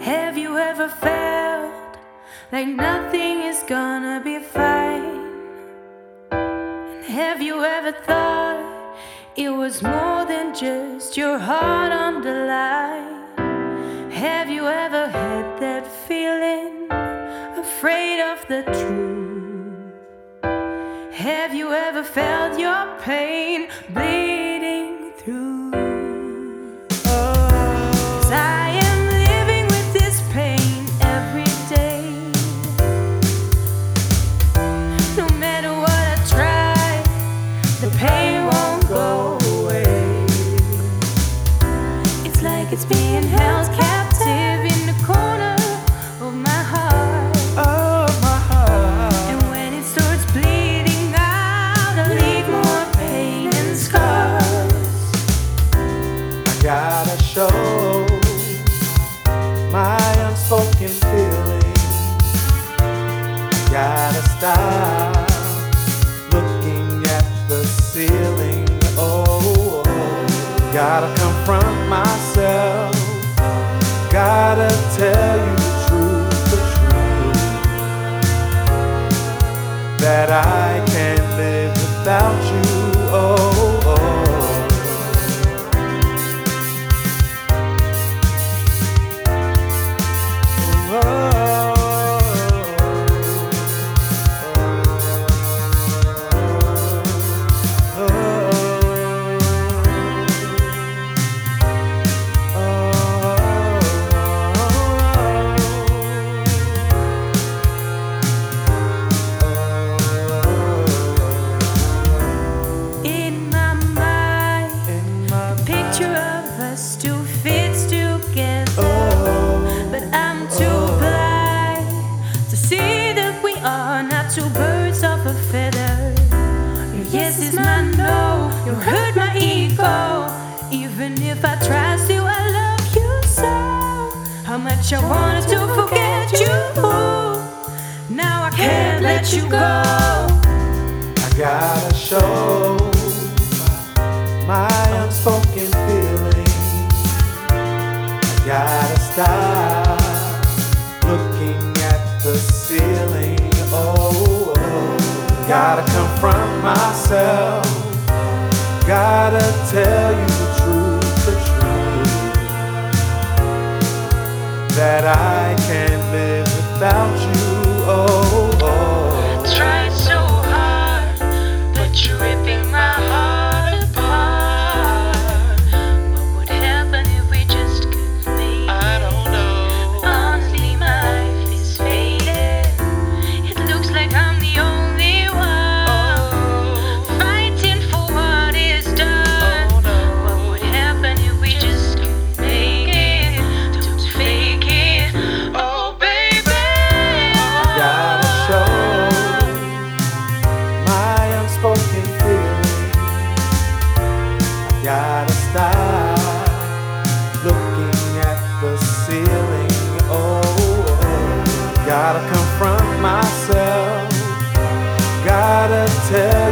Have you ever felt like nothing is gonna be fine? And have you ever thought it was more than just your heart on the line? Have you ever had that feeling, afraid of the truth? Have you ever felt your pain the pain won't go away. It's like it's being held captive in the corner of my heart. of my heart. And when it starts bleeding out, I leave more pain and scars. I gotta show my unspoken feelings. Gotta stop gotta confront myself. Gotta tell you are not two birds of a feather. Your yes is my no, you hurt my ego. Even if I try to, I love you so. How much I wanted to forget you. Now I can't let you go. I gotta show my unspoken feelings. I gotta stop myself. Gotta tell you Gotta